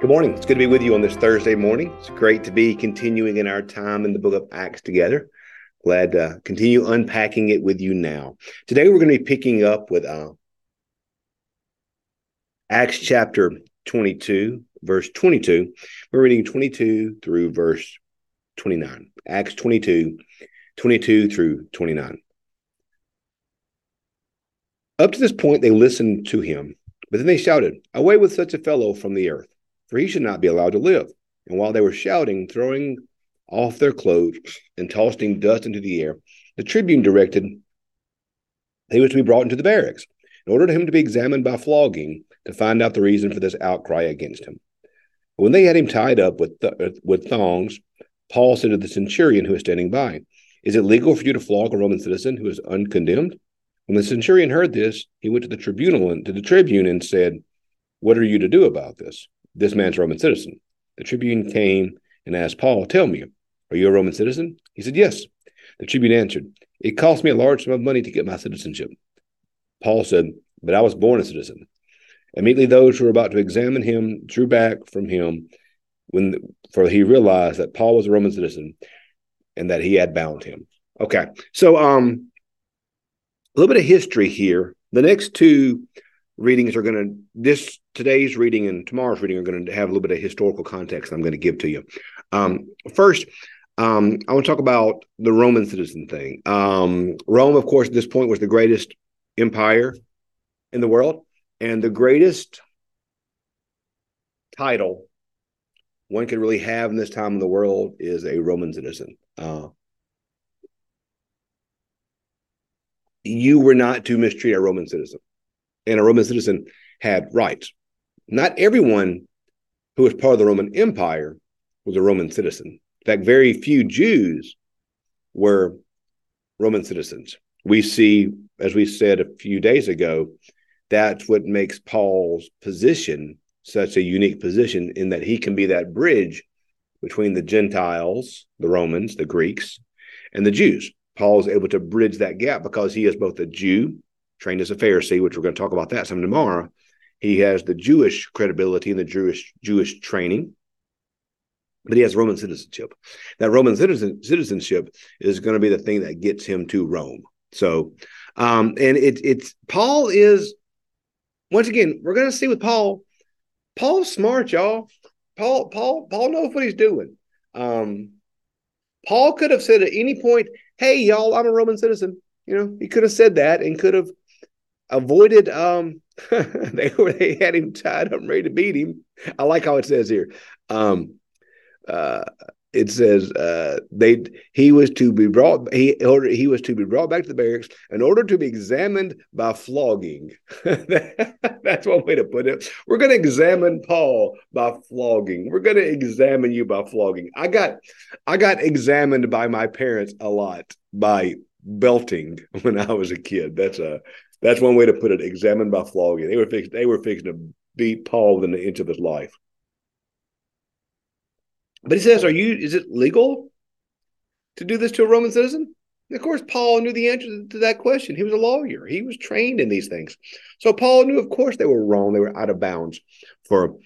Good morning. It's good to be with you on this Thursday morning. It's great to be continuing in our time in the book of Acts together. Glad to continue unpacking it with you now. Today we're going to be picking up with uh, Acts chapter 22, verse 22. We're reading 22 through verse 29. Acts 22, 22 through 29. Up to this point, they listened to him, but then they shouted, Away with such a fellow from the earth for he should not be allowed to live. And while they were shouting, throwing off their clothes, and tossing dust into the air, the tribune directed he was to be brought into the barracks and ordered him to be examined by flogging to find out the reason for this outcry against him. When they had him tied up with, th- with thongs, Paul said to the centurion who was standing by, Is it legal for you to flog a Roman citizen who is uncondemned? When the centurion heard this, he went to the tribunal and to the tribune and said, What are you to do about this? This man's a Roman citizen. The tribune came and asked Paul, Tell me, are you a Roman citizen? He said, Yes. The tribune answered, It cost me a large sum of money to get my citizenship. Paul said, But I was born a citizen. Immediately those who were about to examine him drew back from him when for he realized that Paul was a Roman citizen and that he had bound him. Okay. So um a little bit of history here. The next two readings are going to this today's reading and tomorrow's reading are going to have a little bit of historical context i'm going to give to you. Um, first um, i want to talk about the roman citizen thing. Um, rome of course at this point was the greatest empire in the world and the greatest title one could really have in this time in the world is a roman citizen. Uh, you were not to mistreat a roman citizen and a Roman citizen had rights. Not everyone who was part of the Roman Empire was a Roman citizen. In fact, very few Jews were Roman citizens. We see, as we said a few days ago, that's what makes Paul's position such a unique position in that he can be that bridge between the Gentiles, the Romans, the Greeks, and the Jews. Paul is able to bridge that gap because he is both a Jew trained as a Pharisee, which we're going to talk about that some tomorrow. He has the Jewish credibility and the Jewish Jewish training, but he has Roman citizenship. That Roman citizen, citizenship is going to be the thing that gets him to Rome. So, um, and it, it's Paul is once again we're going to see with Paul. Paul's smart, y'all. Paul, Paul, Paul knows what he's doing. Um, Paul could have said at any point, "Hey, y'all, I'm a Roman citizen." You know, he could have said that and could have avoided um they they had him tied up ready to beat him. I like how it says here um uh it says uh they he was to be brought he ordered he was to be brought back to the barracks in order to be examined by flogging. That's one way to put it. We're going to examine paul by flogging. We're going to examine you by flogging. I got i got examined by my parents a lot by belting when i was a kid. That's a that's one way to put it. Examined by flogging. They were fixed. They were fixing to beat Paul within the inch of his life. But he says, "Are you? Is it legal to do this to a Roman citizen?" And of course, Paul knew the answer to that question. He was a lawyer. He was trained in these things. So Paul knew, of course, they were wrong. They were out of bounds for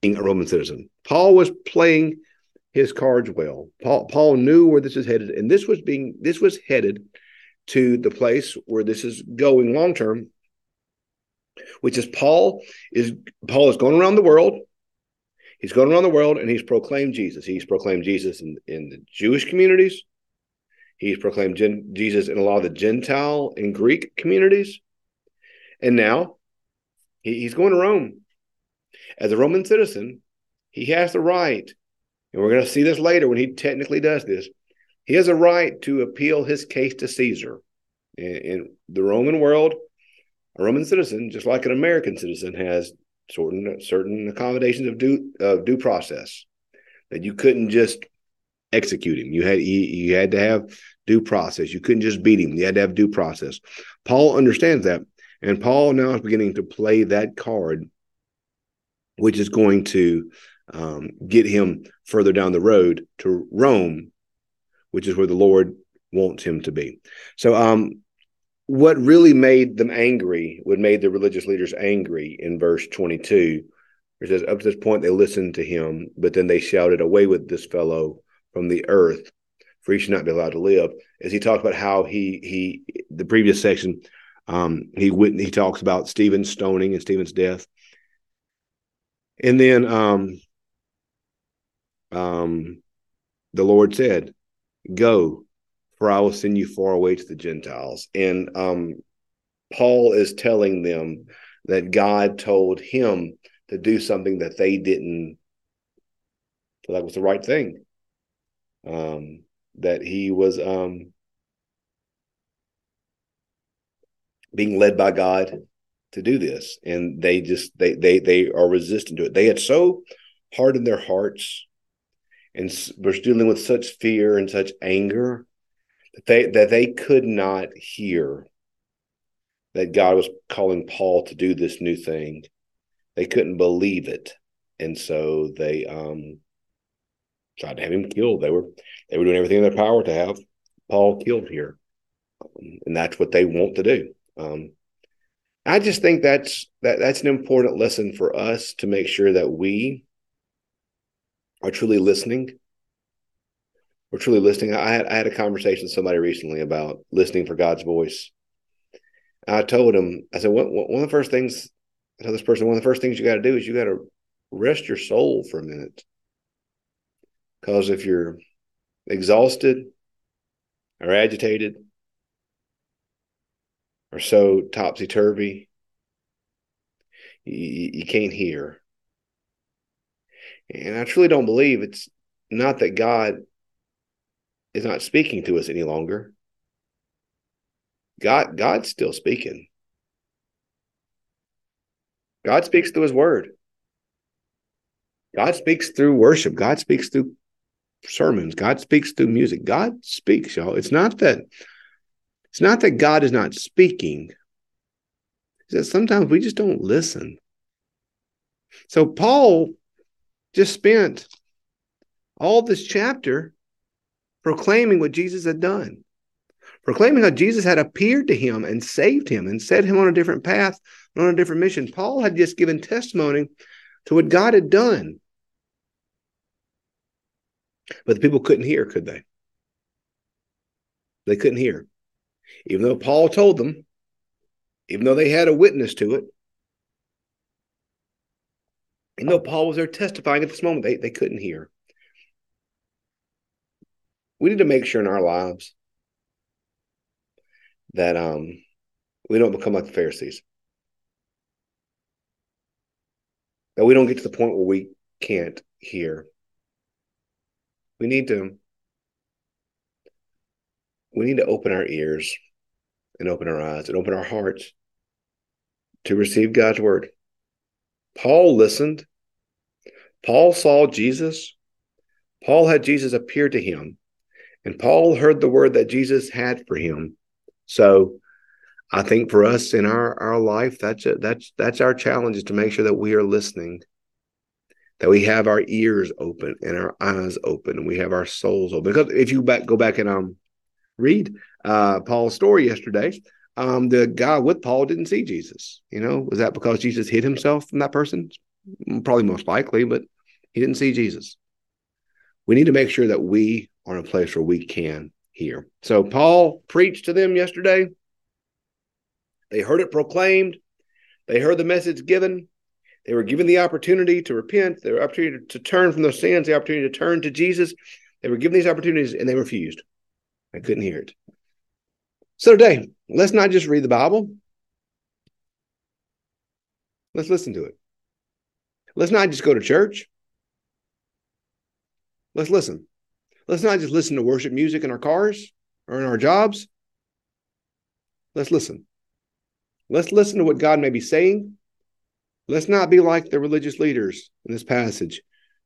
being a Roman citizen. Paul was playing his cards well. Paul Paul knew where this is headed, and this was being this was headed to the place where this is going long term, which is Paul is Paul is going around the world. He's going around the world and he's proclaimed Jesus. He's proclaimed Jesus in, in the Jewish communities. He's proclaimed gen, Jesus in a lot of the Gentile and Greek communities. And now he, he's going to Rome. As a Roman citizen, he has the right, and we're going to see this later when he technically does this, he has a right to appeal his case to Caesar. In, in the Roman world, a Roman citizen, just like an American citizen, has certain certain accommodations of due of due process that you couldn't just execute him. You had you, had to have due process. You couldn't just beat him. You had to have due process. Paul understands that, and Paul now is beginning to play that card, which is going to um, get him further down the road to Rome which is where the Lord wants him to be. So, um, what really made them angry, what made the religious leaders angry in verse 22, It says, Up to this point, they listened to him, but then they shouted, Away with this fellow from the earth, for he should not be allowed to live. As he talks about how he, he the previous section, um, he, he talks about Stephen's stoning and Stephen's death. And then um, um, the Lord said, Go, for I will send you far away to the Gentiles. And um, Paul is telling them that God told him to do something that they didn't feel like was the right thing. Um, that he was um, being led by God to do this, and they just they they they are resistant to it. They had so hardened their hearts and were dealing with such fear and such anger that they that they could not hear that God was calling Paul to do this new thing. They couldn't believe it. And so they um tried to have him killed. They were they were doing everything in their power to have Paul killed here. Um, and that's what they want to do. Um, I just think that's that that's an important lesson for us to make sure that we are truly listening. We're truly listening. I had I had a conversation with somebody recently about listening for God's voice. I told him, I said, one, one of the first things, I tell this person, one of the first things you got to do is you got to rest your soul for a minute. Because if you're exhausted or agitated or so topsy turvy, you, you can't hear. And I truly don't believe it's not that God is not speaking to us any longer. God God's still speaking. God speaks through his word. God speaks through worship. God speaks through sermons. God speaks through music. God speaks, y'all. It's not that it's not that God is not speaking. It's that sometimes we just don't listen. So Paul just spent all this chapter proclaiming what Jesus had done proclaiming how Jesus had appeared to him and saved him and set him on a different path, on a different mission. Paul had just given testimony to what God had done. But the people couldn't hear, could they? They couldn't hear. Even though Paul told them, even though they had a witness to it, even though Paul was there testifying at this moment, they, they couldn't hear. We need to make sure in our lives that um we don't become like the Pharisees. That we don't get to the point where we can't hear. We need to we need to open our ears and open our eyes and open our hearts to receive God's word. Paul listened. Paul saw Jesus. Paul had Jesus appear to him. And Paul heard the word that Jesus had for him. So I think for us in our our life, that's. That's that's our challenge is to make sure that we are listening, that we have our ears open and our eyes open, and we have our souls open. Because if you back go back and um read uh Paul's story yesterday, um the guy with Paul didn't see Jesus. You know, was that because Jesus hid himself from that person? Probably most likely, but he didn't see Jesus. We need to make sure that we are in a place where we can hear. So Paul preached to them yesterday. They heard it proclaimed. They heard the message given. They were given the opportunity to repent, the opportunity to turn from their sins, the opportunity to turn to Jesus. They were given these opportunities and they refused. I couldn't hear it. So today, let's not just read the Bible. Let's listen to it. Let's not just go to church. Let's listen. Let's not just listen to worship music in our cars or in our jobs. Let's listen. Let's listen to what God may be saying. Let's not be like the religious leaders in this passage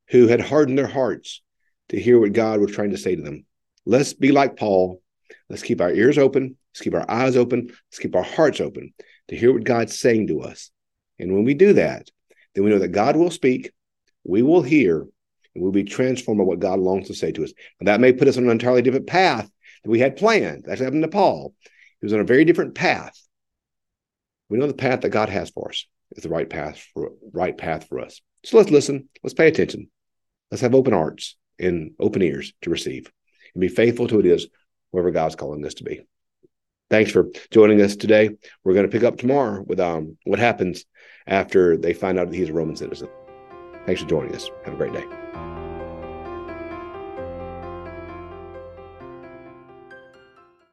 who had hardened their hearts to hear what God was trying to say to them. Let's be like Paul. Let's keep our ears open. Let's keep our eyes open. Let's keep our hearts open to hear what God's saying to us. And when we do that, then we know that God will speak, we will hear, and we'll be transformed by what God longs to say to us. And that may put us on an entirely different path that we had planned. That's happened to Paul. He was on a very different path. We know the path that God has for us. is the right path for right path for us. So let's listen. Let's pay attention. Let's have open hearts and open ears to receive and be faithful to it is wherever God's calling us to be. Thanks for joining us today. We're going to pick up tomorrow with um, what happens after they find out that he's a Roman citizen. Thanks for joining us. Have a great day.